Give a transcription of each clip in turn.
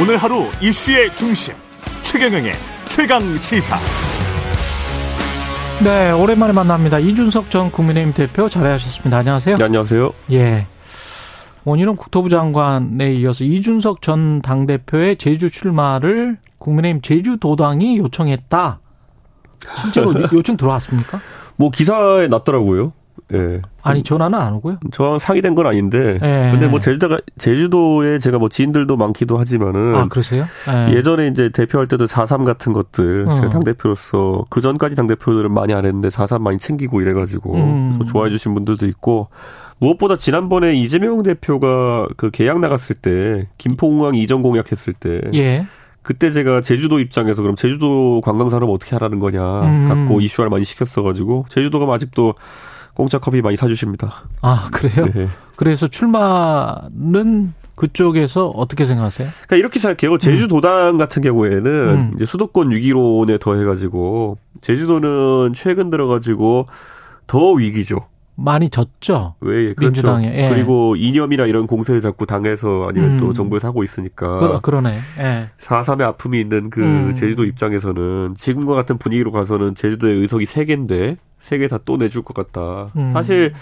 오늘 하루 이슈의 중심 최경영의 최강 시사. 네, 오랜만에 만납니다. 이준석 전 국민의힘 대표 자리하셨습니다. 안녕하세요. 네, 안녕하세요. 예. 원희룡 국토부 장관에 이어서 이준석 전 당대표의 제주 출마를 국민의힘 제주도당이 요청했다. 실제로 요청 들어왔습니까? 뭐 기사에 났더라고요. 예. 아니 전화는 안 오고요. 저랑 상의된 건 아닌데. 예. 근데 뭐 제주도가 제주도에 제가 뭐 지인들도 많기도 하지만은 아 그러세요? 예. 전에 이제 대표할 때도 4.3 같은 것들 어. 제가 당 대표로서 그 전까지 당 대표들은 많이 안 했는데 4.3 많이 챙기고 이래가지고 음. 또 좋아해 주신 분들도 있고 무엇보다 지난번에 이재명 대표가 그 계약 나갔을 때 김포공항 이전 공약했을 때 예. 그때 제가 제주도 입장에서 그럼 제주도 관광산업 어떻게 하라는 거냐 음. 갖고 이슈화를 많이 시켰어가지고 제주도가 아직도 공짜 커피 많이 사주십니다. 아 그래요? 네. 그래서 출마는 그쪽에서 어떻게 생각하세요? 그러니까 이렇게 생각해요. 제주도당 같은 경우에는 음. 이제 수도권 위기론에 더해가지고 제주도는 최근 들어가지고 더 위기죠. 많이 졌죠. 왜 그렇죠. 민주당에, 예. 그리고 이념이나 이런 공세를 자꾸 당해서 아니면 음. 또 정부에서 하고 있으니까 그, 그러네. 예. 4.3의 아픔이 있는 그 음. 제주도 입장에서는 지금과 같은 분위기로 가서는 제주도의 의석이 3 개인데 3개 다 또 내줄 것 같다. 음. 사실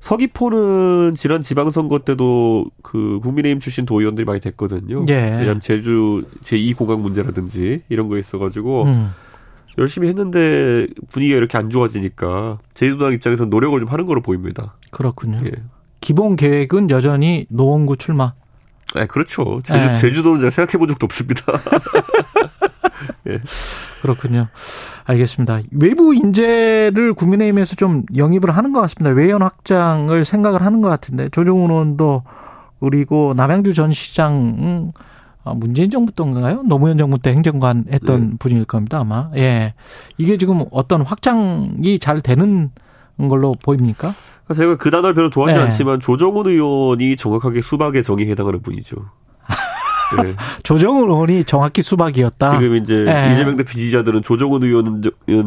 서귀포는 지난 지방선거 때도 그 국민의힘 출신 도의원들이 많이 됐거든요. 예. 왜냐하면 제주 제2공항 문제라든지 이런 거 있어가지고 음. 열심히 했는데 분위기가 이렇게 안 좋아지니까 제주도당 입장에서 노력을 좀 하는 거로 보입니다. 그렇군요. 예. 기본 계획은 여전히 노원구 출마. 아, 그렇죠. 제주, 예. 제주도는 제가 생각해 본 적도 없습니다. 그렇군요. 알겠습니다. 외부 인재를 국민의힘에서 좀 영입을 하는 것 같습니다. 외연 확장을 생각을 하는 것 같은데 조정훈 의원도 그리고 남양주 전 시장 아, 문재인 정부 때인가요? 노무현 정부 때 행정관 했던 네. 분일 겁니다 아마. 예, 이게 지금 어떤 확장이 잘 되는 걸로 보입니까? 그래서 제가 그 단어를 별로 좋아하지 네. 않지만 조정훈 의원이 정확하게 수박의 정의에 해당하는 분이죠. 네. 조정훈 의원이 정확히 수박이었다. 지금 이제 예. 이재명 대표 지지자들은 조정훈 의원은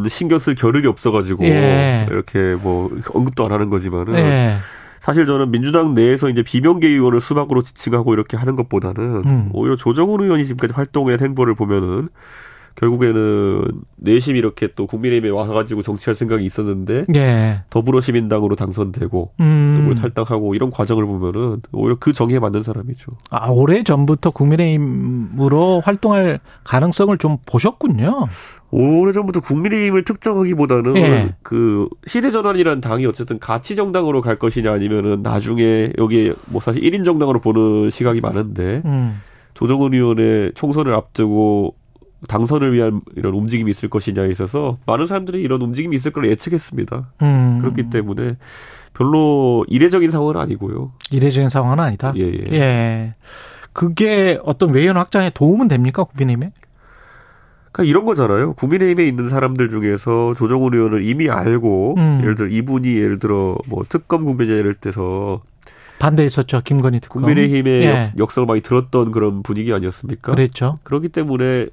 신경 쓸 겨를이 없어가지고 예. 이렇게 뭐 언급도 안 하는 거지만은 예. 사실 저는 민주당 내에서 이제 비명계 의원을 수박으로 지칭하고 이렇게 하는 것보다는 음. 오히려 조정훈 의원이 지금까지 활동한 행보를 보면은 결국에는 내심 이렇게 또 국민의힘에 와가지고 정치할 생각이 있었는데 예. 더불어시민당으로 당선되고 또 음. 뭐 탈당하고 이런 과정을 보면은 오히려 그 정의에 맞는 사람이죠. 아, 오래 전부터 국민의힘으로 활동할 가능성을 좀 보셨군요. 오래 전부터 국민의힘을 특정하기보다는 예. 그 시대전환이라는 당이 어쨌든 가치 정당으로 갈 것이냐 아니면은 나중에 여기에 뭐 사실 1인 정당으로 보는 시각이 많은데 음. 조정은 의원의 총선을 앞두고 당선을 위한 이런 움직임이 있을 것이냐에 있어서 많은 사람들이 이런 움직임이 있을 걸 예측했습니다. 음. 그렇기 때문에 별로 이례적인 상황은 아니고요. 이례적인 상황은 아니다. 예, 예. 예. 그게 어떤 외연 확장에 도움은 됩니까, 국민의힘에? 그러니까 이런 거잖아요. 국민의힘에 있는 사람들 중에서 조정훈 의원을 이미 알고 음. 예를 들어 이분이 예를 들어 뭐 특검 국면이나 이럴 때서 반대했었죠, 김건희 특검. 국민의힘의 예. 역, 성을 많이 들었던 그런 분위기 아니었습니까? 그랬죠. 그렇기 때문에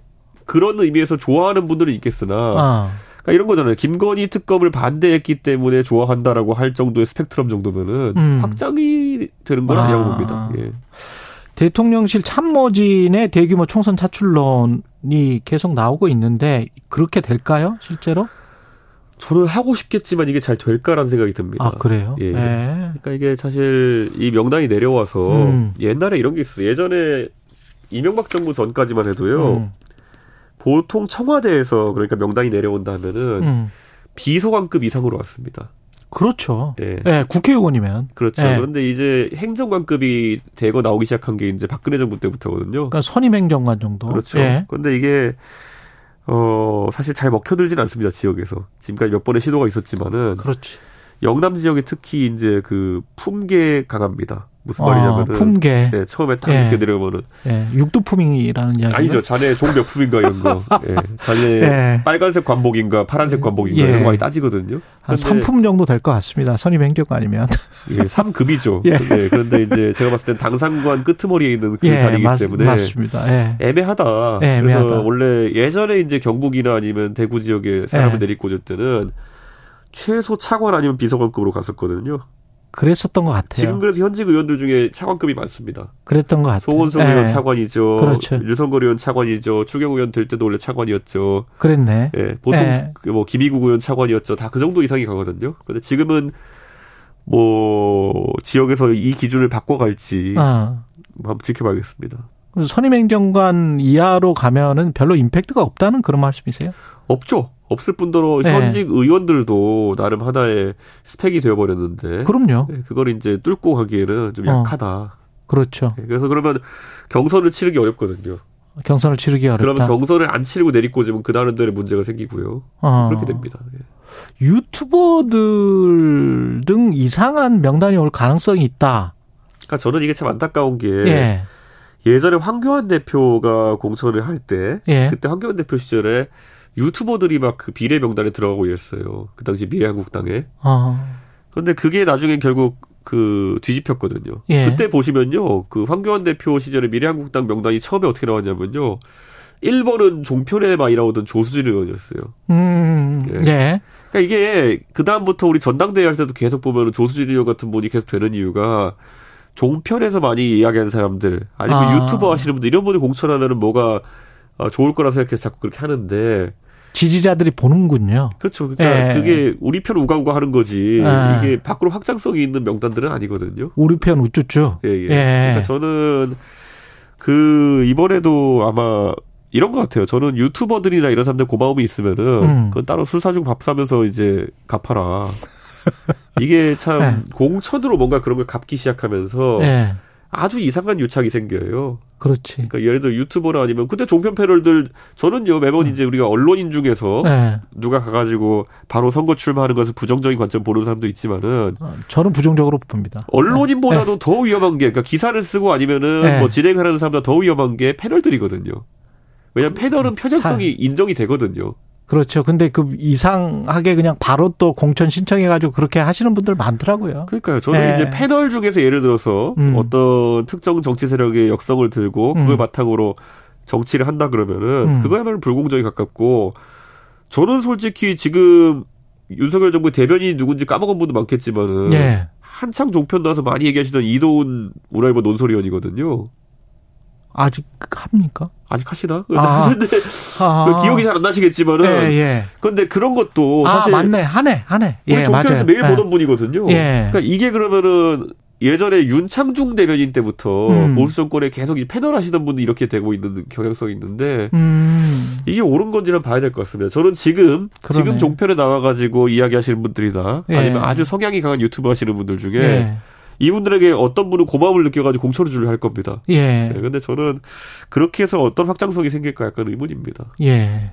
그런 의미에서 좋아하는 분들은 있겠으나 어. 그러니까 이런 거잖아요. 김건희 특검을 반대했기 때문에 좋아한다라고 할 정도의 스펙트럼 정도면은 음. 확장이 되는 건 아. 아니라고 봅니다. 예. 대통령실 참모진의 대규모 총선 차출론이 계속 나오고 있는데 그렇게 될까요, 실제로? 저는 하고 싶겠지만 이게 잘 될까라는 생각이 듭니다. 아, 그래요? 예. 예. 그러니까 이게 사실 이 명단이 내려와서 음. 옛날에 이런 게 있어요. 예전에 이명박 정부 전까지만 해도요. 음. 보통 청와대에서 그러니까 명단이 내려온다면은 음. 비서관급 이상으로 왔습니다. 그렇죠. 예. 예, 국회의원이면. 그렇죠. 예. 그런데 이제 행정관급이 대거 나오기 시작한 게 이제 박근혜 정부 때부터거든요. 그러니까 선임행정관 정도. 그렇죠. 예. 그런데 이게 어 사실 잘 먹혀들진 않습니다 지역에서 지금까지 몇 번의 시도가 있었지만은 그렇지. 영남 지역에 특히 이제 그 품계 강합니다. 무슨 어, 말이냐면은 품계. 네, 처음에 딱 예. 이렇게 내려오면은 예, 육두품이라는 이야기. 아니죠. 자네 종몇 품인가 이런 거. 예. 자네 예. 빨간색 관복인가 파란색 관복인가 예. 이런 거 많이 따지거든요. 한 근데 3품 정도 될 것 같습니다. 선임 행정관이면. 예, 3급이죠. 예. 네, 그런데 이제 제가 봤을 땐 당상관 끄트머리에 있는 그 예, 자리이기 맞, 때문에 맞습니다. 예. 애매하다. 예, 애매하다. 그래서 원래 예전에 이제 경북이나 아니면 대구 지역에 사람을 예. 내리꽂을 때는 최소 차관 아니면 비서관급으로 갔었거든요. 그랬었던 것 같아요. 지금 그래서 현직 의원들 중에 차관급이 많습니다. 그랬던 것 같아요. 송원석 예. 의원 차관이죠. 그렇죠. 유성걸 의원 차관이죠. 추경 의원 될 때도 원래 차관이었죠. 그랬네. 예, 보통 예. 그뭐 김희국 의원 차관이었죠. 다 그 정도 이상이 가거든요. 근데 지금은 뭐 지역에서 이 기준을 바꿔갈지 어. 한번 지켜봐야겠습니다. 선임 행정관 이하로 가면은 별로 임팩트가 없다는 그런 말씀이세요? 없죠. 없을 뿐더러 네. 현직 의원들도 나름 하나의 스펙이 되어버렸는데 그럼요. 예, 그걸 이제 뚫고 가기에는 좀 어. 약하다. 그렇죠. 예, 그래서 그러면 경선을 치르기 어렵거든요. 경선을 치르기 어렵다. 그러면 경선을 안 치르고 내리꽂으면 그 나름대로 문제가 생기고요. 어. 그렇게 됩니다. 예. 유튜버들 등 이상한 명단이 올 가능성이 있다. 그러니까 저는 이게 참 안타까운 게 예. 예전에 황교안 대표가 공천을 할때 예. 그때 황교안 대표 시절에 유튜버들이 막 그 비례 명단에 들어가고 이랬어요. 그 당시 미래한국당에. 어. 그런데 그게 나중에 결국 그 뒤집혔거든요. 예. 그때 보시면요. 그 황교안 대표 시절에 미래한국당 명단이 처음에 어떻게 나왔냐면요. 1번은 종편에 많이 나오던 조수진 의원이었어요. 음. 예. 예. 그러니까 이게 그다음부터 우리 전당대회 할 때도 계속 보면 조수진 의원 같은 분이 계속 되는 이유가 종편에서 많이 이야기하는 사람들 아니면 아. 유튜버 하시는 분들 이런 분이 공천하면은 뭐가 어, 좋을 거라 생각해서 자꾸 그렇게 하는데 지지자들이 보는군요. 그렇죠. 그러니까 예. 그게 우리 편 우가우가 하는 거지 아. 이게 밖으로 확장성이 있는 명단들은 아니거든요. 우리 편 우쭈쭈. 예, 예. 예. 그러니까 저는 그 이번에도 아마 이런 것 같아요. 저는 유튜버들이나 이런 사람들 고마움이 있으면은 음. 그건 따로 술 사주고 밥 사면서 이제 갚아라. 이게 참 네. 공천으로 뭔가 그런 걸 갚기 시작하면서 예. 아주 이상한 유착이 생겨요. 그렇지. 그러니까 예를 들어 유튜버나 아니면 근데 종편 패널들 저는요 매번 이제 우리가 언론인 중에서 예. 누가 가가지고 바로 선거 출마하는 것을 부정적인 관점 보는 사람도 있지만은 어, 저는 부정적으로 봅니다. 언론인보다도 더 위험한 게 그러니까 기사를 쓰고 아니면은 네. 뭐 진행하는 사람보다 더 위험한 게 패널들이거든요. 왜냐면 패널은 편향성이 인정이 되거든요. 그렇죠. 근데 그 이상하게 그냥 바로 또 공천 신청해가지고 그렇게 하시는 분들 많더라고요. 그러니까요. 저는 네. 이제 패널 중에서 예를 들어서 음. 어떤 특정 정치 세력의 역성을 들고 그걸 음. 바탕으로 정치를 한다 그러면은 음. 그거야말로 불공정에 가깝고 저는 솔직히 지금 윤석열 정부의 대변인이 누군지 까먹은 분도 많겠지만은 예. 한창 종편 나와서 많이 얘기하시던 이도훈 문화일보 논설위원이거든요. 아직 합니까? 아직 하시나? 아. 아. 그 기억이 잘 안 나시겠지만은 예, 예. 근데 그런 것도 아, 사실 맞네. 하네, 하네. 우리 예, 종편에서 맞아요. 매일 예. 보던 분이거든요. 예. 그러니까 이게 그러면은 예전에 윤창중 대변인 때부터 음. 보수 정권에 계속 이 패널 하시던 분이 이렇게 되고 있는 경향성이 있는데 음. 이게 옳은 건지는 봐야 될 것 같습니다. 저는 지금 그러네. 지금 종편에 나와 가지고 이야기하시는 분들이나 예. 아니면 아주 성향이 강한 유튜브 하시는 분들 중에 예. 이분들에게 어떤 분은 고마움을 느껴가지고 공천을 주려 할 겁니다. 예. 네, 근데 저는 그렇게 해서 어떤 확장성이 생길까 약간 의문입니다. 예.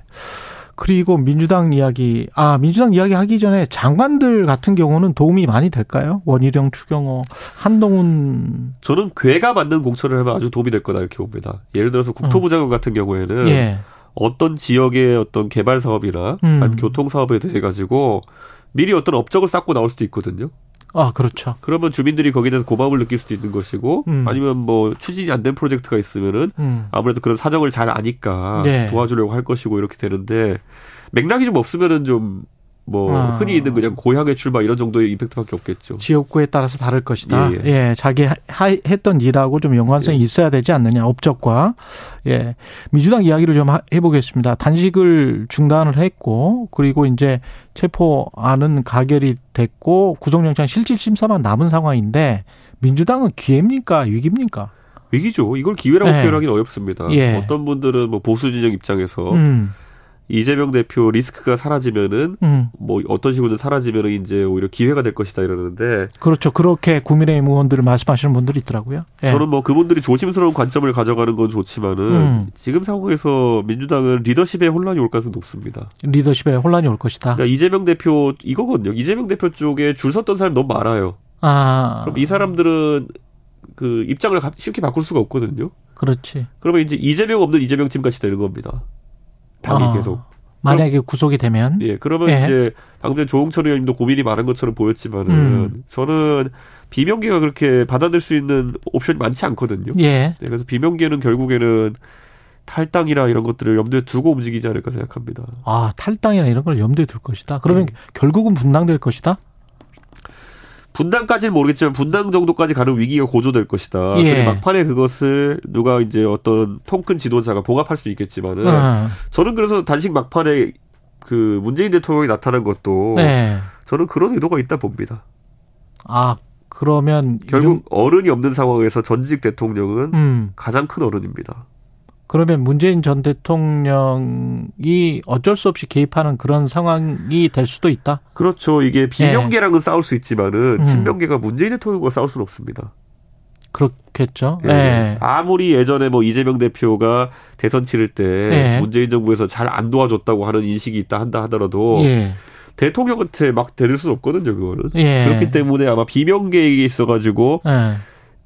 그리고 민주당 이야기, 아, 민주당 이야기 하기 전에 장관들 같은 경우는 도움이 많이 될까요? 원희룡, 추경호, 한동훈. 저는 괴가 맞는 공천을 하면 아주 도움이 될 거다 이렇게 봅니다. 예를 들어서 국토부 장관 같은 경우에는 예. 어떤 지역의 어떤 개발 사업이나 음. 아니면 교통 사업에 대해 가지고 미리 어떤 업적을 쌓고 나올 수도 있거든요. 아, 그렇죠. 그러면 주민들이 거기에 대해서 고마움을 느낄 수도 있는 것이고 음. 아니면 뭐 추진이 안 된 프로젝트가 있으면은 음. 아무래도 그런 사정을 잘 아니까 네. 도와주려고 할 것이고 이렇게 되는데 맥락이 좀 없으면은 좀 뭐 아. 흔히 있는 그냥 고향의 출마 이런 정도의 임팩트밖에 없겠죠. 지역구에 따라서 다를 것이다. 예, 예, 예. 자기 하, 했던 일하고 좀 연관성이 예. 있어야 되지 않느냐, 업적과. 예. 민주당 이야기를 좀 하- 해보겠습니다. 단식을 중단을 했고, 그리고 이제 체포안은 가결이 됐고, 구속영장 실질 심사만 남은 상황인데, 민주당은 기회입니까? 위기입니까? 위기죠. 이걸 기회라고 네. 표현하기는 어렵습니다. 예. 어떤 분들은 뭐 보수 진영 입장에서 음, 이재명 대표 리스크가 사라지면은 음. 뭐 어떤 식으로든 사라지면은 이제 오히려 기회가 될 것이다 이러는데 그렇죠. 그렇게 국민의힘 의원들을 말씀하시는 분들이 있더라고요. 예. 저는 뭐 그분들이 조심스러운 관점을 가져가는 건 좋지만은 음. 지금 상황에서 민주당은 리더십에 혼란이 올 가능성이 높습니다. 리더십에 혼란이 올 것이다. 그러니까 이재명 대표 이거거든요. 이재명 대표 쪽에 줄 섰던 사람이 너무 많아요. 아, 그럼 이 사람들은 그 입장을 가- 쉽게 바꿀 수가 없거든요. 그렇지. 그러면 이제 이재명 없는 이재명 팀 같이 되는 겁니다. 당이 아, 계속. 만약에 구속이 되면 예, 그러면 예. 이제 방금 조홍철 의원님도 고민이 많은 것처럼 보였지만은 음. 저는 비명계가 그렇게 받아들일 수 있는 옵션이 많지 않거든요. 예. 네, 그래서 비명계는 결국에는 탈당이나 이런 것들을 염두에 두고 움직이지 않을까 생각합니다. 아, 탈당이나 이런 걸 염두에 둘 것이다. 그러면 네. 결국은 분당될 것이다? 분당까지는 모르겠지만 분당 정도까지 가는 위기가 고조될 것이다. 예. 막판에 그것을 누가 이제 어떤 통큰 지도자가 봉합할 수 있겠지만은 어. 저는 그래서 단식 막판에 그 문재인 대통령이 나타난 것도 네. 저는 그런 의도가 있다 봅니다. 아 그러면 결국 어른이 없는 상황에서 전직 대통령은 이름- 음 가장 큰 어른입니다. 그러면 문재인 전 대통령이 어쩔 수 없이 개입하는 그런 상황이 될 수도 있다. 그렇죠. 이게 비명계랑은 싸울 수 있지만은 음. 친명계가 문재인 대통령과 싸울 수는 없습니다. 그렇겠죠. 예. 네. 아무리 예전에 뭐 이재명 대표가 대선 치를 때 예. 문재인 정부에서 잘 안 도와줬다고 하는 인식이 있다 한다 하더라도 예. 대통령한테 막 대들 수는 없거든요, 그거는. 예. 그렇기 때문에 아마 비명계에 있어가지고 예.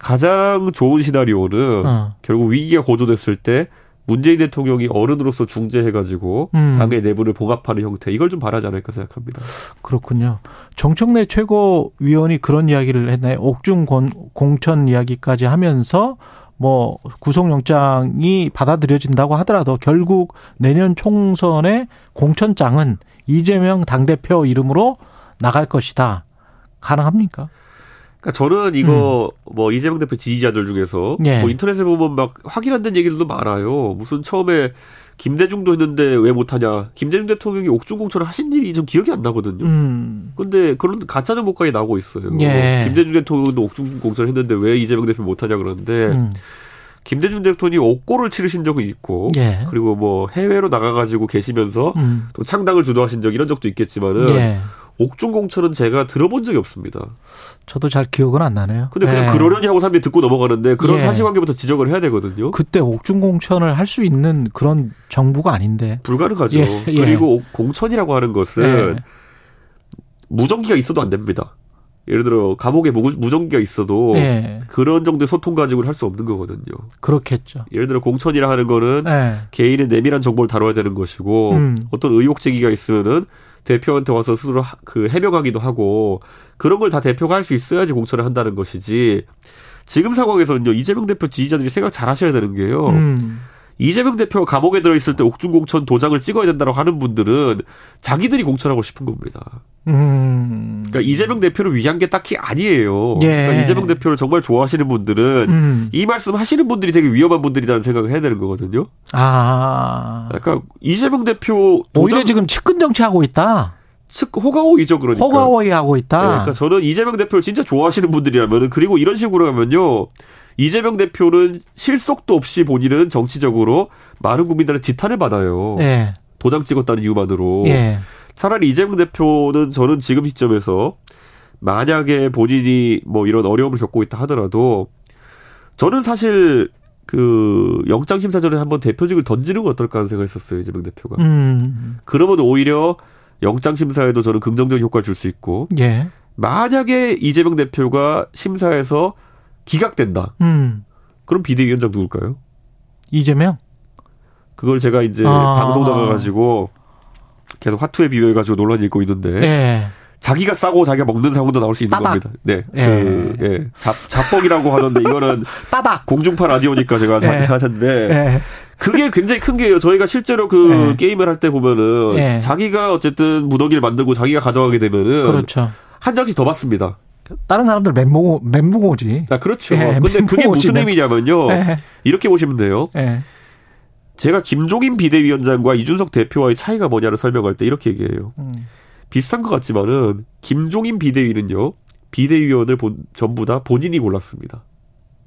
가장 좋은 시나리오는 어. 결국 위기가 고조됐을 때 문재인 대통령이 어른으로서 중재해가지고 음. 당의 내부를 봉합하는 형태 이걸 좀 바라지 않을까 생각합니다. 그렇군요. 정청래 최고위원이 그런 이야기를 했나요? 옥중 공- 공천 이야기까지 하면서 뭐 구속영장이 받아들여진다고 하더라도 결국 내년 총선의 공천장은 이재명 당대표 이름으로 나갈 것이다. 가능합니까? 그러니까 저는 이거 뭐 이재명 대표 지지자들 중에서 음. 예. 뭐 인터넷에 보면 막 확인 안된 얘기들도 많아요. 무슨 처음에 김대중도 했는데 왜 못하냐. 김대중 대통령이 옥중 공천을 하신 일이 좀 기억이 안 나거든요. 음. 근데 그런 가짜 정보까지 나오고 있어요. 예. 김대중 대통령도 옥중 공천을 했는데 왜 이재명 대표 못하냐 그러는데 음. 김대중 대통령이 옥고를 치르신 적은 있고 예. 그리고 뭐 해외로 나가가지고 계시면서 음. 또 창당을 주도하신 적 이런 적도 있겠지만은 예. 옥중 공천은 제가 들어본 적이 없습니다. 저도 잘 기억은 안 나네요. 근데 그냥 예. 그러려니 하고 사람들이 듣고 넘어가는데 그런 예. 사실관계부터 지적을 해야 되거든요. 그때 옥중 공천을 할 수 있는 그런 정부가 아닌데. 불가능하죠. 예, 예. 그리고 옥- 공천이라고 하는 것은 예. 무전기가 있어도 안 됩니다. 예를 들어 감옥에 무, 무전기가 있어도 예. 그런 정도의 소통 가지고는 할 수 없는 거거든요. 그렇겠죠. 예를 들어 공천이라 하는 거는 예. 개인의 내밀한 정보를 다뤄야 되는 것이고 음. 어떤 의혹 제기가 있으면은 대표한테 와서 스스로 하- 그 해명하기도 하고 그런 걸 다 대표가 할 수 있어야지 공천을 한다는 것이지 지금 상황에서는요 이재명 대표 지지자들이 생각 잘 하셔야 되는 게요 음. 이재명 대표가 감옥에 들어있을 때 옥중 공천 도장을 찍어야 된다고 하는 분들은 자기들이 공천하고 싶은 겁니다. 음. 그러니까 이재명 대표를 위한 게 딱히 아니에요. 예. 그러니까 이재명 대표를 정말 좋아하시는 분들은 음. 이 말씀 하시는 분들이 되게 위험한 분들이라는 생각을 해야 되는 거거든요. 아. 그러니까 이재명 대표 오히려 도장 지금 측근 정치하고 있다. 측 호가호이죠 그러니까. 허가호이 하고 네, 있다. 그러니까 저는 이재명 대표를 진짜 좋아하시는 분들이라면은 그리고 이런 식으로 하면요. 이재명 대표는 실속도 없이 본인은 정치적으로 많은 국민들의 지탄을 받아요. 예. 도장 찍었다는 이유만으로. 예. 차라리 이재명 대표는 저는 지금 시점에서 만약에 본인이 뭐 이런 어려움을 겪고 있다 하더라도 저는 사실 그 영장 심사 전에 한번 대표직을 던지는 건 어떨까 하는 생각했었어요 이재명 대표가. 음. 그러면 오히려 영장 심사에도 저는 긍정적인 효과를 줄 수 있고 예. 만약에 이재명 대표가 심사에서 기각된다. 음. 그럼 비대위원장 누굴까요? 이재명? 그걸 제가 이제 아. 방송 나가가지고 계속 화투에 비유해가지고 논란 읽고 있는데 예. 자기가 싸고 자기가 먹는 상황도 나올 수 있는 따닥. 겁니다. 네. 예. 그, 예. 잡, 잡뻑이라고 하던데 이거는 따닥. 공중파 라디오니까 제가 예. 하는데 예. 그게 굉장히 큰 게요. 저희가 실제로 그 예. 게임을 할 때 보면은 예. 자기가 어쨌든 무더기를 만들고 자기가 가져가게 되면은 그렇죠. 한 장씩 더 받습니다. 다른 사람들 멘붕, 멘붕오지. 아, 그렇죠. 예, 근데 그게 무슨. 의미냐면요. 예. 이렇게 보시면 돼요. 예. 제가 김종인 비대위원장과 이준석 대표와의 차이가 뭐냐를 설명할 때 이렇게 얘기해요. 음. 비슷한 것 같지만은 김종인 비대위는요. 비대위원을 본, 전부 다 본인이 골랐습니다.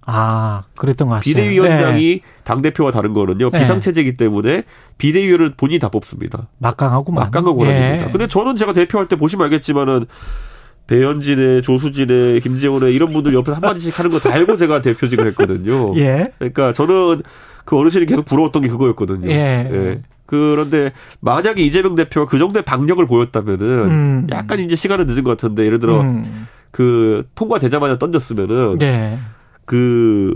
아, 그랬던 것 같아요. 비대위원장이 예. 당대표가 다른 거는요. 네. 비상체제이기 때문에 비대위원을 본인이 다 뽑습니다. 막강한 권한입니다. 예. 근데 저는 제가 대표할 때 보시면 알겠지만은 배현진의 조수진의 김재원의 이런 분들 옆에서 한마디씩 하는 거 다 알고 제가 대표직을 했거든요. 예. 그러니까 저는 그 어르신이 계속 부러웠던 게 그거였거든요. 예. 그런데 만약에 이재명 대표가 그 정도의 박력을 보였다면은 음. 약간 이제 시간은 늦은 것 같은데 예를 들어 음. 그 통과되자마자 던졌으면은 예. 그,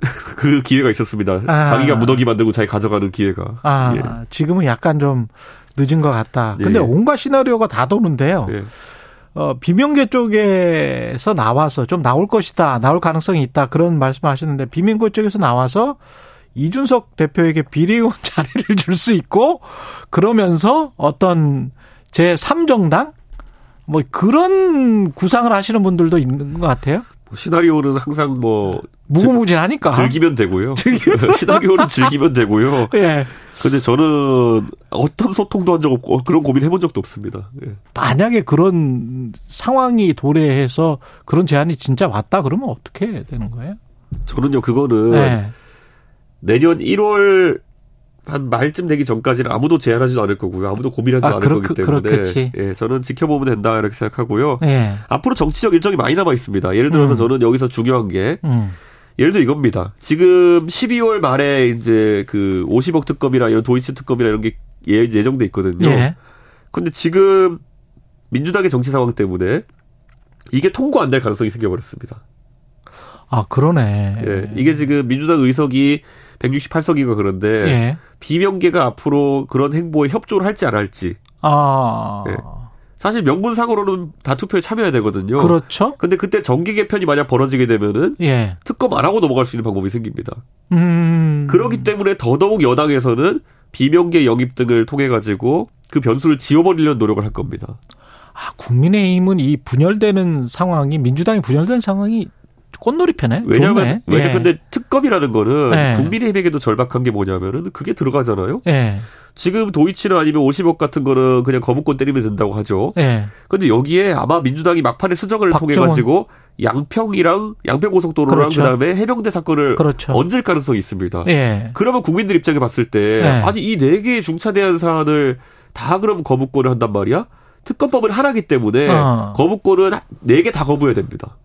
그 기회가 있었습니다. 아. 자기가 무더기 만들고 자기 가져가는 기회가. 아, 예. 지금은 약간 좀 늦은 것 같다. 근데 예. 온갖 시나리오가 다 도는데요. 예. 어, 비명계 쪽에서 나와서 좀 나올 것이다, 나올 가능성이 있다 그런 말씀하셨는데 비명계 쪽에서 나와서 이준석 대표에게 비례의원 자리를 줄 수 있고 그러면서 어떤 제 3정당 뭐 그런 구상을 하시는 분들도 있는 것 같아요. 시나리오는 항상 뭐 무궁무진하니까 즐기면 되고요. 시나리오는 즐기면 되고요. 예. 근데 저는 어떤 소통도 한 적 없고 그런 고민 해본 적도 없습니다. 예. 만약에 그런 상황이 도래해서 그런 제안이 진짜 왔다 그러면 어떻게 되는 거예요? 저는요 그거는 네. 내년 1월 한 말쯤 되기 전까지는 아무도 제안하지도 않을 거고요. 아무도 고민하지 아, 않을 그렇- 거기 때문에 그렇겠지. 예, 저는 지켜보면 된다 이렇게 생각하고요. 예. 앞으로 정치적 일정이 많이 남아 있습니다. 예를 들어서 음. 저는 여기서 중요한 게 음. 예를 들어 이겁니다. 지금 12월 말에 이제 그 50억 특검이나 이런 도이치 특검이나 이런 게 예, 예정돼 있거든요. 예. 근데 지금 민주당의 정치 상황 때문에 이게 통과 안 될 가능성이 생겨버렸습니다. 아, 그러네. 예, 이게 지금 민주당 의석이 168석이고 그런데 예. 비명계가 앞으로 그런 행보에 협조를 할지 안 할지 아. 예. 사실 명분상으로는 다 투표에 참여해야 되거든요. 그렇죠? 근데 그때 정기 개편이 만약 벌어지게 되면은 예. 특검 안 하고 넘어갈 수 있는 방법이 생깁니다. 음. 그렇기 때문에 더더욱 여당에서는 비명계 영입 등을 통해 가지고 그 변수를 지워버리려는 노력을 할 겁니다. 아, 국민의힘은 이 분열되는 상황이 민주당이 분열된 상황이 꽃놀이패네. 왜냐면 좋네. 왜냐 예. 근데 특검이라는 거는 네. 국민의힘에게도 절박한 게 뭐냐면은 그게 들어가잖아요. 예. 지금 도이치나 아니면 50억 같은 거는 그냥 거부권 때리면 된다고 하죠. 예. 근데 여기에 아마 민주당이 막판에 수정을 통해 박정원. 가지고 양평이랑 양평 고속도로랑 그렇죠. 그 다음에 해병대 사건을 그렇죠. 얹을 가능성이 있습니다. 예. 그러면 국민들 입장에 봤을 때 네. 아니 이 네 개의 중차대한 사안을 다 그럼 거부권을 한단 말이야? 특검법은 하나기 때문에 어. 거부권은 네 개 다 거부해야 됩니다.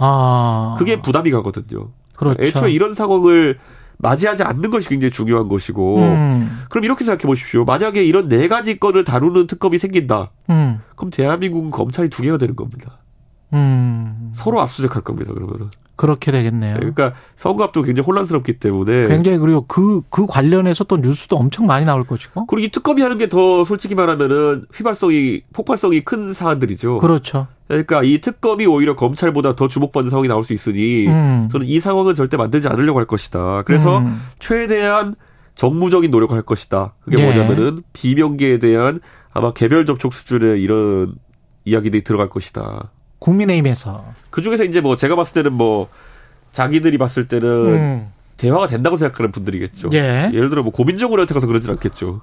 아. 그게 부담이 가거든요. 그렇죠. 애초에 이런 상황을 맞이하지 않는 것이 굉장히 중요한 것이고 음. 그럼 이렇게 생각해 보십시오. 만약에 이런 네 가지 건을 다루는 특검이 생긴다. 음. 그럼 대한민국은 검찰이 두 개가 되는 겁니다. 음. 서로 압수수색할 겁니다. 그러면은. 그렇게 되겠네요. 그러니까 선거 앞도 굉장히 혼란스럽기 때문에 굉장히 그리고 그, 그 관련해서 또 뉴스도 엄청 많이 나올 것이고. 그리고 이 특검이 하는 게 더 솔직히 말하면은 휘발성이 폭발성이 큰 사안들이죠. 그렇죠. 그러니까 이 특검이 오히려 검찰보다 더 주목받는 상황이 나올 수 있으니 음. 저는 이 상황은 절대 만들지 않으려고 할 것이다. 그래서 음. 최대한 정무적인 노력을 할 것이다. 그게 예. 뭐냐면은 비명계에 대한 아마 개별 접촉 수준의 이런 이야기들이 들어갈 것이다. 국민의힘에서. 그 중에서 이제 뭐 제가 봤을 때는 뭐 자기들이 봤을 때는 음. 대화가 된다고 생각하는 분들이겠죠. 예. 예를 들어 뭐 고민정원한테 가서 그러진 않겠죠.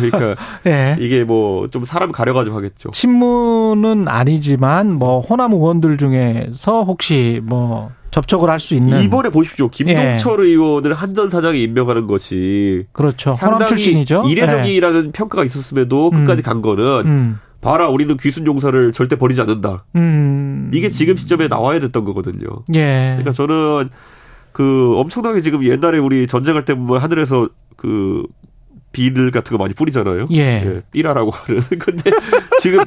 그러니까 예. 이게 뭐 좀 사람 가려가지고 하겠죠. 친문은 아니지만 뭐 호남 의원들 중에서 혹시 뭐 접촉을 할 수 있는 이번에 보십시오. 김동철 의원을 한전 사장에 임명하는 것이 그렇죠. 호남 출신이죠. 이례적이라는 평가가 있었음에도 끝까지 음. 간 거는 음. 봐라 우리는 귀순 용사를 절대 버리지 않는다. 음. 이게 지금 시점에 나와야 됐던 거거든요. 예. 그러니까 저는 그 엄청나게 지금 옛날에 우리 전쟁할 때 보면 하늘에서 그 비늘 같은 거 많이 뿌리잖아요. 예. 삐라라고 하는. 근데 지금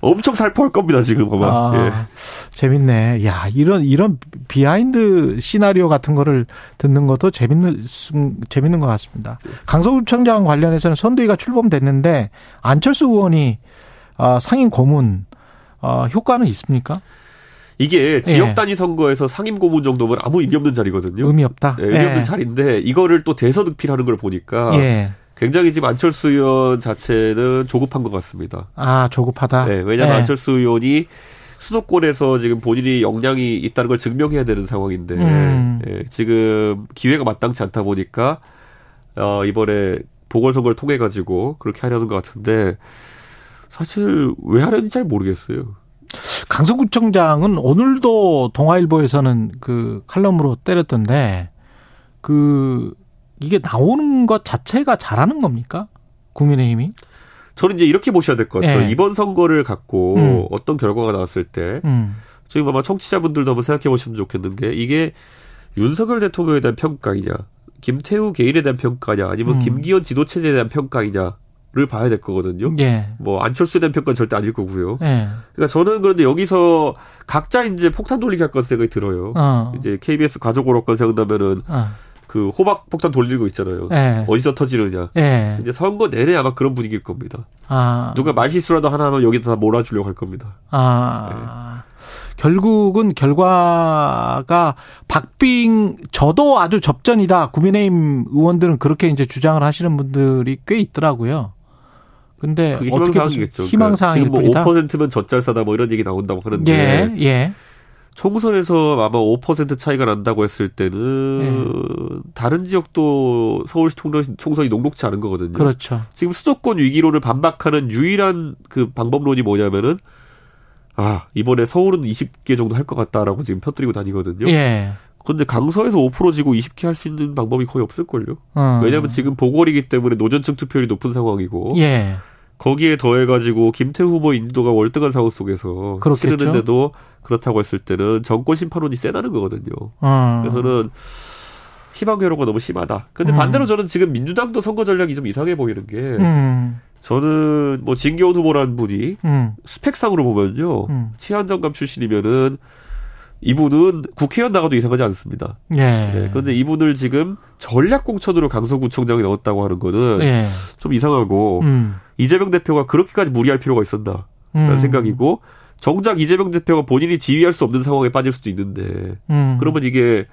엄청 살포할 겁니다, 지금 아마. 아, 예. 재밌네. 야, 이런, 이런 behind 시나리오 같은 거를 듣는 것도 재밌는, 재밌는 것 같습니다. 강서구청장 관련해서는 선대위가 출범됐는데, 안철수 의원이, 아, 상임 고문, 아, 효과는 있습니까? 이게 지역 예. 단위 선거에서 상임 고문 정도면 아무 의미 없는 자리거든요. 의미 없다. 예, 의미 없는 자리인데 이거를 또 대선 득필하는 걸 보니까 예. 굉장히 지금 안철수 의원 자체는 조급한 것 같습니다. 아, 조급하다. 네, 왜냐하면 예. 안철수 의원이 수도권에서 지금 본인이 역량이 있다는 걸 증명해야 되는 상황인데 음. 예, 지금 기회가 마땅치 않다 보니까 어, 이번에 보궐선거를 통해 가지고 그렇게 하려는 것 같은데 사실 왜 하려는지 잘 모르겠어요. 강서구청장은 오늘도 동아일보에서는 그 칼럼으로 때렸던데 그 이게 나오는 것 자체가 잘하는 겁니까? 국민의힘이? 저는 이제 이렇게 보셔야 될 것 같아요. 예. 이번 선거를 갖고 음. 어떤 결과가 나왔을 때 음. 지금 아마 청취자분들도 한번 생각해 보시면 좋겠는 게 이게 윤석열 대통령에 대한 평가이냐, 김태우 개인에 대한 평가냐, 아니면 음. 김기현 지도체제에 대한 평가이냐 를 봐야 될 거거든요. 예. 뭐 안철수에 대한 평가는 절대 아닐 거고요. 예. 그러니까 저는 그런데 여기서 각자 이제 폭탄 돌리기 할것 생각이 들어요. 어. 이제 KBS 가족 오락관 생각나면은 어. 그 호박 폭탄 돌리고 있잖아요. 예. 어디서 터지느냐. 예. 이제 선거 내내 아마 그런 분위기일 겁니다. 아. 누가 말실수라도 하나 하면 여기다 다 몰아주려고 할 겁니다. 아. 결국은 결과가 박빙 저도 아주 접전이다. 국민의힘 의원들은 그렇게 이제 주장을 하시는 분들이 꽤 있더라고요. 근데 그게 희망사항이겠죠. 희망사항일 그러니까 지금 뭐 뿐이다. 5%면 젖잘사다 뭐 이런 얘기 나온다고 하는데 예, 예. 총선에서 아마 5% 차이가 난다고 했을 때는 예. 다른 지역도 서울시 총선, 총선이 녹록치 않은 거거든요. 그렇죠. 지금 수도권 위기론을 반박하는 유일한 그 방법론이 뭐냐면은 아 이번에 서울은 20개 정도 할 것 같다라고 지금 펴뜨리고 다니거든요. 예. 근데 강서에서 5% 지고 20개 할 수 있는 방법이 거의 없을걸요. 어. 왜냐하면 지금 보궐이기 때문에 노전층 투표율이 높은 상황이고 예. 거기에 더해가지고 김태 후보 인지도가 월등한 상황 속에서 그렇겠죠. 치르는데도 그렇다고 했을 때는 정권 심판론이 세다는 거거든요. 어. 그래서는 희망 회로가 너무 심하다. 근데 음. 반대로 저는 지금 민주당도 선거 전략이 좀 이상해 보이는 게 음. 저는 뭐 진겨온 후보라는 분이 음. 스펙상으로 보면요 음. 치안정감 출신이면은 이분은 국회의원 나가도 이상하지 않습니다. 예. 네, 그런데 이분을 지금 전략 공천으로 강서구청장에 넣었다고 하는 거는 예. 좀 이상하고 음. 이재명 대표가 그렇게까지 무리할 필요가 있었나 라는 음. 생각이고 정작 이재명 대표가 본인이 지휘할 수 없는 상황에 빠질 수도 있는데 음. 그러면 이게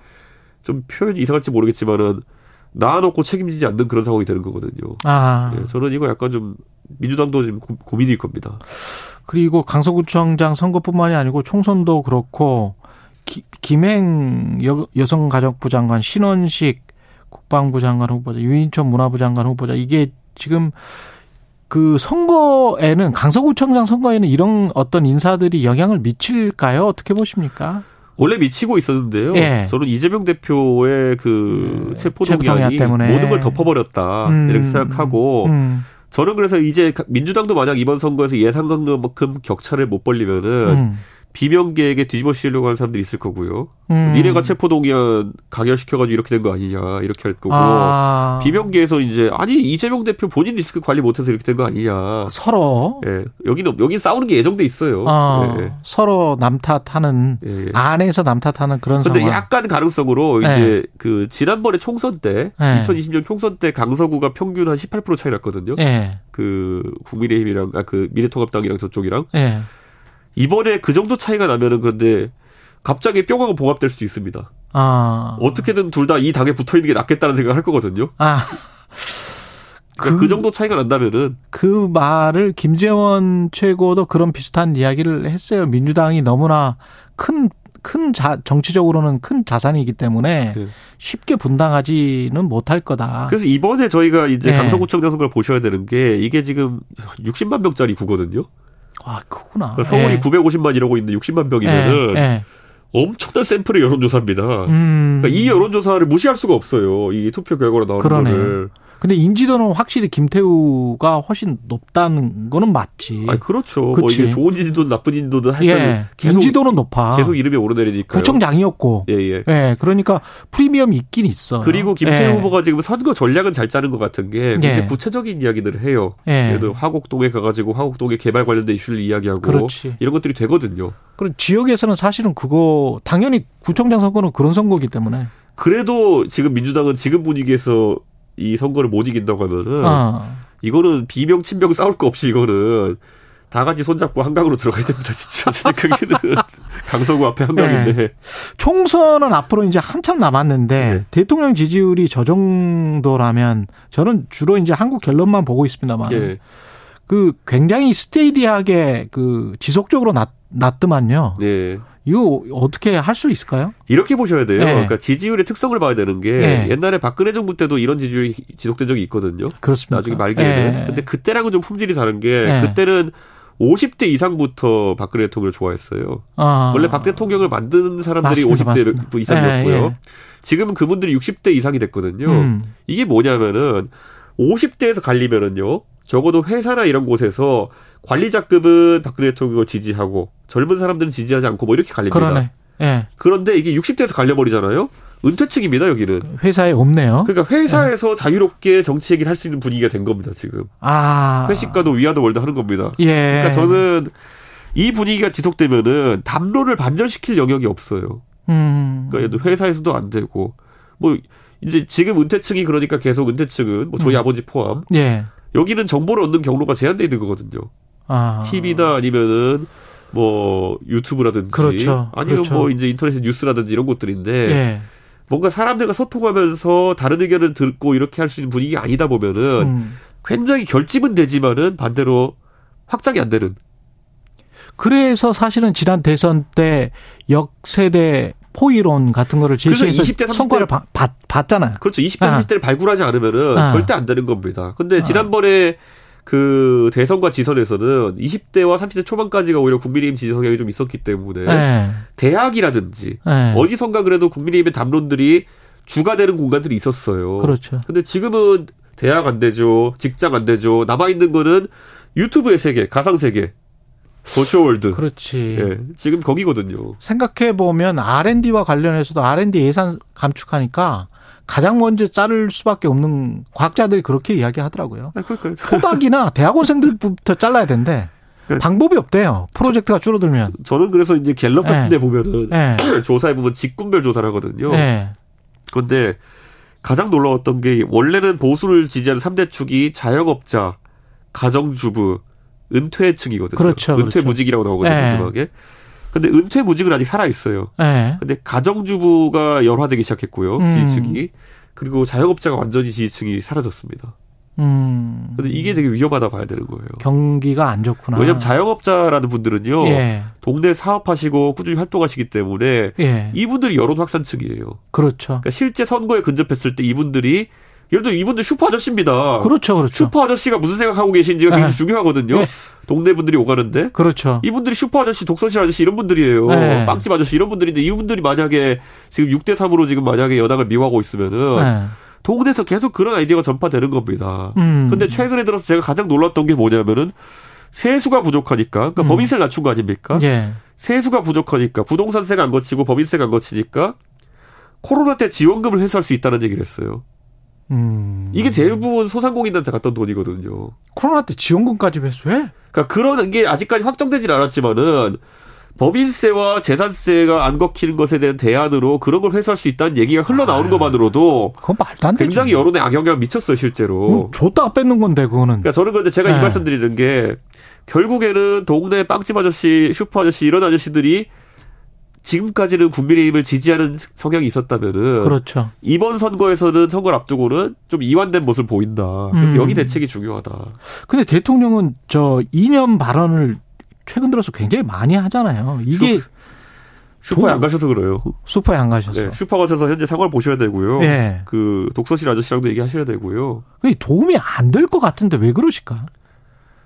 좀 표현이 이상할지 모르겠지만은 나눠놓고 책임지지 않는 그런 상황이 되는 거거든요. 아. 예, 저는 이거 약간 좀 민주당도 지금 고, 고민일 겁니다. 그리고 강서구청장 선거뿐만이 아니고 총선도 그렇고 기, 김행 여, 여성가족부 장관 신원식 국방부 장관 후보자 유인천 문화부 장관 후보자 이게 지금 그 선거에는 강서구청장 선거에는 이런 어떤 인사들이 영향을 미칠까요? 어떻게 보십니까? 원래 미치고 있었는데요. 예. 저는 이재명 대표의 그 음, 체포동의안이 체포동의안 때문에. 모든 걸 덮어버렸다 음. 이렇게 생각하고 음, 저는 그래서 이제 민주당도 만약 이번 선거에서 예상한 만큼 격차를 못 벌리면은 음, 비명계에게 뒤집어 씌우려고 하는 사람들이 있을 거고요. 음. 니네가 체포동의안 가결시켜가지고 이렇게 된 거 아니냐 이렇게 할 거고 아, 비명계에서 이제 아니 이재명 대표 본인 리스크 관리 못해서 이렇게 된 거 아니냐. 서로 예, 여기는 여기 싸우는 게 예정돼 있어요. 어, 예, 서로 남 탓하는 예, 예. 안에서 남 탓하는 그런 근데 상황. 약간 가능성으로 네. 이제 그 지난번에 총선 때 네. 2020년 총선 때 강서구가 평균 한 18% 차이 났거든요. 예, 그 국민의힘이랑 아 그 미래통합당이랑 저쪽이랑 예. 이번에 그 정도 차이가 나면은 그런데 갑자기 뿅하고 봉합될 수도 있습니다. 아, 어떻게든 둘 다 이 당에 붙어 있는 게 낫겠다는 생각을 할 거거든요. 아, 그러니까 그- 그 정도 차이가 난다면은 그 말을 김재원 최고도 그런 비슷한 이야기를 했어요. 민주당이 너무나 큰, 큰 자, 정치적으로는 큰 자산이기 때문에 네. 쉽게 분당하지는 못할 거다. 그래서 이번에 저희가 이제 네. 강서구청 장 선거를 보셔야 되는 게 이게 지금 60만 명짜리 구거든요. 아, 크구나. 그러니까 서울이 예. 950만 이러고 있는데 60만 명이면은 예, 예. 엄청난 샘플의 여론조사입니다. 음. 그러니까 이 여론조사를 무시할 수가 없어요. 이 투표 결과로 나오는. 거를. 근데 인지도는 확실히 김태우가 훨씬 높다는 거는 맞지. 아 그렇죠. 뭐 그치. 이게 좋은 인지도 나쁜 인지도든 하여튼 예. 계속 인지도는 높아. 계속 이름이 오르내리니까. 구청장이었고. 예, 예. 예. 그러니까 프리미엄이 있긴 있어. 그리고 김태우 예. 후보가 지금 선거 전략은 잘 짜는 것 같은 게 굉장히 예. 구체적인 이야기들을 해요. 예. 들어 화곡동에 가가지고 화곡동의 개발 관련된 이슈를 이야기하고 그렇지. 이런 것들이 되거든요. 그리고 지역에서는 사실은 그거 당연히 구청장 선거는 그런 선거기 때문에. 그래도 지금 민주당은 지금 분위기에서 이 선거를 못 이긴다고 하면은 어. 이거는 비명 친명 싸울 거 없이 이거는 다 같이 손잡고 한강으로 들어가야 됩니다 진짜 제 생각에는 강서구 앞에 한강인데 네. 총선은 앞으로 이제 한참 남았는데 네. 대통령 지지율이 저 정도라면 저는 주로 이제 한국 갤럽만 보고 있습니다만 예. 그 굉장히 스테이디하게 그 지속적으로 낮, 낮더만요. 네. 이거 어떻게 할 수 있을까요? 이렇게 보셔야 돼요. 네. 그러니까 지지율의 특성을 봐야 되는 게 네. 옛날에 박근혜 정부 때도 이런 지지율이 지속된 적이 있거든요. 그렇습니다. 나중에 말기에는. 예. 근데 그때랑은 좀 품질이 다른 게 네. 그때는 50대 이상부터 박근혜 대통령을 좋아했어요. 아. 원래 박 대통령을 만드는 사람들이 맞습니다, 50대 맞습니다. 이상이었고요. 예, 예. 지금은 그분들이 60대 이상이 됐거든요. 음. 이게 뭐냐면은 50대에서 갈리면은요. 적어도 회사나 이런 곳에서 관리자급은 박근혜 대통령을 지지하고 젊은 사람들은 지지하지 않고 뭐 이렇게 갈립니다. 그러네. 예. 그런데 이게 60대에서 갈려버리잖아요. 은퇴층입니다 여기는. 회사에 없네요. 그러니까 회사에서 자유롭게 정치 얘기를 할 수 있는 분위기가 된 겁니다 지금. 아. 회식과도 위아더 월드 하는 겁니다. 예. 그러니까 저는 이 분위기가 지속되면은 담론을 반전시킬 영역이 없어요. 음. 그러니까 회사에서도 안 되고 뭐 이제 지금 은퇴층이 그러니까 계속 은퇴층은 뭐 저희 음. 아버지 포함 예. 여기는 정보를 얻는 경로가 제한돼 있는 거거든요. 아. TV나 아니면은 뭐 유튜브라든지 그렇죠. 아니면 그렇죠. 뭐 이제 인터넷 뉴스라든지 이런 곳들인데 예. 뭔가 사람들과 소통하면서 다른 의견을 듣고 이렇게 할 수 있는 분위기가 아니다 보면은 음. 굉장히 결집은 되지만은 반대로 확장이 안 되는. 그래서 사실은 지난 대선 때 역세대 포이론 같은 거를 제시해서 20대, 30대 성과를 바, 봤, 봤잖아요. 그렇죠. 20대, 아. 30대를 발굴하지 않으면은 아. 절대 안 되는 겁니다. 근데 아. 지난번에 그 대선과 지선에서는 20대와 30대 초반까지가 오히려 국민의힘 지지 성향이 좀 있었기 때문에 네. 대학이라든지 네. 어디선가 그래도 국민의힘의 담론들이 주가 되는 공간들이 있었어요. 그렇죠. 근데 지금은 대학 안 되죠. 직장 안 되죠. 남아 있는 거는 유튜브의 세계, 가상 세계. Social world. 그렇지. 예, 지금 거기거든요. 생각해 보면 R&D와 관련해서도 R&D 예산 감축하니까 가장 먼저 자를 수밖에 없는 과학자들이 그렇게 이야기하더라고요. 아, 그러니까요. 토닥이나 대학원생들부터 잘라야 된대. 그 방법이 없대요. 프로젝트가 줄어들면. 저는 그래서 이제 갤럽 같은 데 네. 보면은 네. 조사해 보면 직군별 조사를 하거든요. 네. 그런데 가장 놀라웠던 게 원래는 보수를 지지하는 3대 축이 자영업자, 가정주부, 은퇴층이거든요. 그렇죠. 은퇴 그렇죠. 무직이라고 나오거든요, 네. 마지막에. 근데 은퇴 무직은 아직 살아 있어요. 네. 근데 가정주부가 열화되기 시작했고요. 음. 지지층이. 그리고 자영업자가 완전히 지지층이 사라졌습니다. 음. 근데 이게 되게 위험하다 봐야 되는 거예요. 경기가 안 좋구나. 왜냐면 자영업자라는 분들은요. 예. 동네 사업하시고 꾸준히 활동하시기 때문에 예. 이분들이 여론 확산층이에요. 그렇죠. 그러니까 실제 선거에 근접했을 때 이분들이 예를 들어 이분들 슈퍼 아저씨입니다. 그렇죠, 그렇죠. 슈퍼 아저씨가 무슨 생각하고 계신지가 굉장히 네. 중요하거든요. 네. 동네 분들이 오가는데. 그렇죠. 이분들이 슈퍼 아저씨, 독서실 아저씨 이런 분들이에요. 네. 빵집 아저씨 이런 분들인데 이분들이 만약에 지금 6대 3으로 지금 만약에 여당을 미워하고 있으면은 네. 동네에서 계속 그런 아이디어가 전파되는 겁니다. 음. 근데 최근에 들어서 제가 가장 놀랐던 게 뭐냐면은 세수가 부족하니까 그러니까 음. 법인세를 낮춘 거 아닙니까? 예. 세수가 부족하니까 부동산세가 안 걷히고 법인세가 안 걷히니까 코로나 때 지원금을 회수할 수 있다는 얘기를 했어요. 음. 이게 대부분 소상공인한테 갔던 돈이거든요. 코로나 때 지원금까지 회수해? 그러니까 그런 게 아직까지 확정되진 않았지만은 법인세와 재산세가 안 걷히는 것에 대한 대안으로 그런 걸 회수할 수 있다는 얘기가 흘러나오는 아, 것만으로도 그건 말도 안 되지. 굉장히 여론에 악영향을 미쳤어요, 실제로. 음, 줬다가 뺏는 건데, 그거는. 그러니까 저는 그런데 제가 네. 이 말씀 드리는 게 결국에는 동네 빵집 아저씨, 슈퍼 아저씨 이런 아저씨들이 지금까지는 국민의힘을 지지하는 성향이 있었다면은 그렇죠. 이번 선거에서는 선거를 앞두고는 좀 이완된 모습을 보인다. 그래서 음. 여기 대책이 중요하다. 근데 대통령은 저 이념 발언을 최근 들어서 굉장히 많이 하잖아요. 이게 슈, 슈퍼에 안 가셔서 그래요. 슈퍼에 안 가셔서. 네, 슈퍼 가셔서 현재 상황을 보셔야 되고요. 네. 그 독서실 아저씨랑도 얘기하셔야 되고요. 도움이 안 될 것 같은데 왜 그러실까?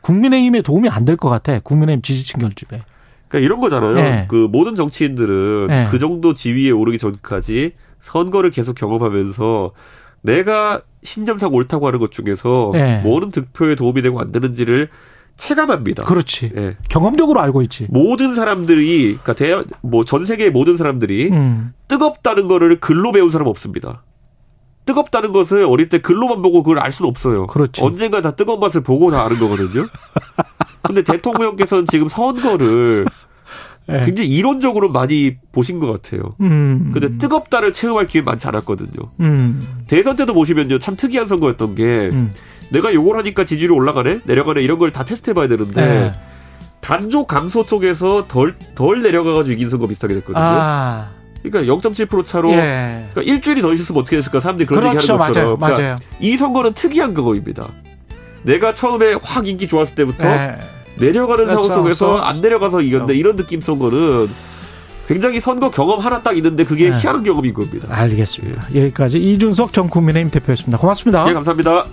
국민의힘에 도움이 안 될 것 같아. 국민의힘 지지층 결집에. 그러니까 이런 거잖아요. 네. 그 모든 정치인들은 네. 그 정도 지위에 오르기 전까지 선거를 계속 경험하면서 내가 신점상 옳다고 하는 것 중에서 네. 뭐는 득표에 도움이 되고 안 되는지를 체감합니다. 그렇지. 네. 경험적으로 알고 있지. 모든 사람들이 그러니까 대 뭐전 세계의 모든 사람들이 음. 뜨겁다는 거를 글로 배운 사람 없습니다. 뜨겁다는 것을 어릴 때 글로만 보고 그걸 알 수는 없어요. 그렇지. 언젠가 다 뜨거운 맛을 보고 다 아는 거거든요. 근데 대통령께서는 지금 선거를 네. 굉장히 이론적으로 많이 보신 것 같아요. 음. 근데 뜨겁다를 체험할 기회 많지 않았거든요. 음. 대선 때도 보시면요, 참 특이한 선거였던 게 음. 내가 요걸 하니까 지지율이 올라가네, 내려가네 이런 걸 다 테스트 해봐야 되는데 네. 단조 감소 속에서 덜 덜 내려가가지고 이긴 선거 비슷하게 됐거든요. 아. 그러니까 0.7% 차로 예. 그러니까 일주일이 더 있었으면 어떻게 됐을까 사람들이 그런 그렇죠. 얘기하는 것처럼 맞아요. 그러니까 맞아요. 이 선거는 특이한 그거입니다. 내가 처음에 확 인기 좋았을 때부터 예. 내려가는 그렇죠. 상황 속에서 안 내려가서 이겼는데 그렇죠. 이런 느낌 선거는 굉장히 선거 경험 하나 딱 있는데 그게 네. 희한한 경험인 겁니다. 알겠습니다. 예. 여기까지 이준석 전 국민의힘 대표였습니다. 고맙습니다. 예, 감사합니다.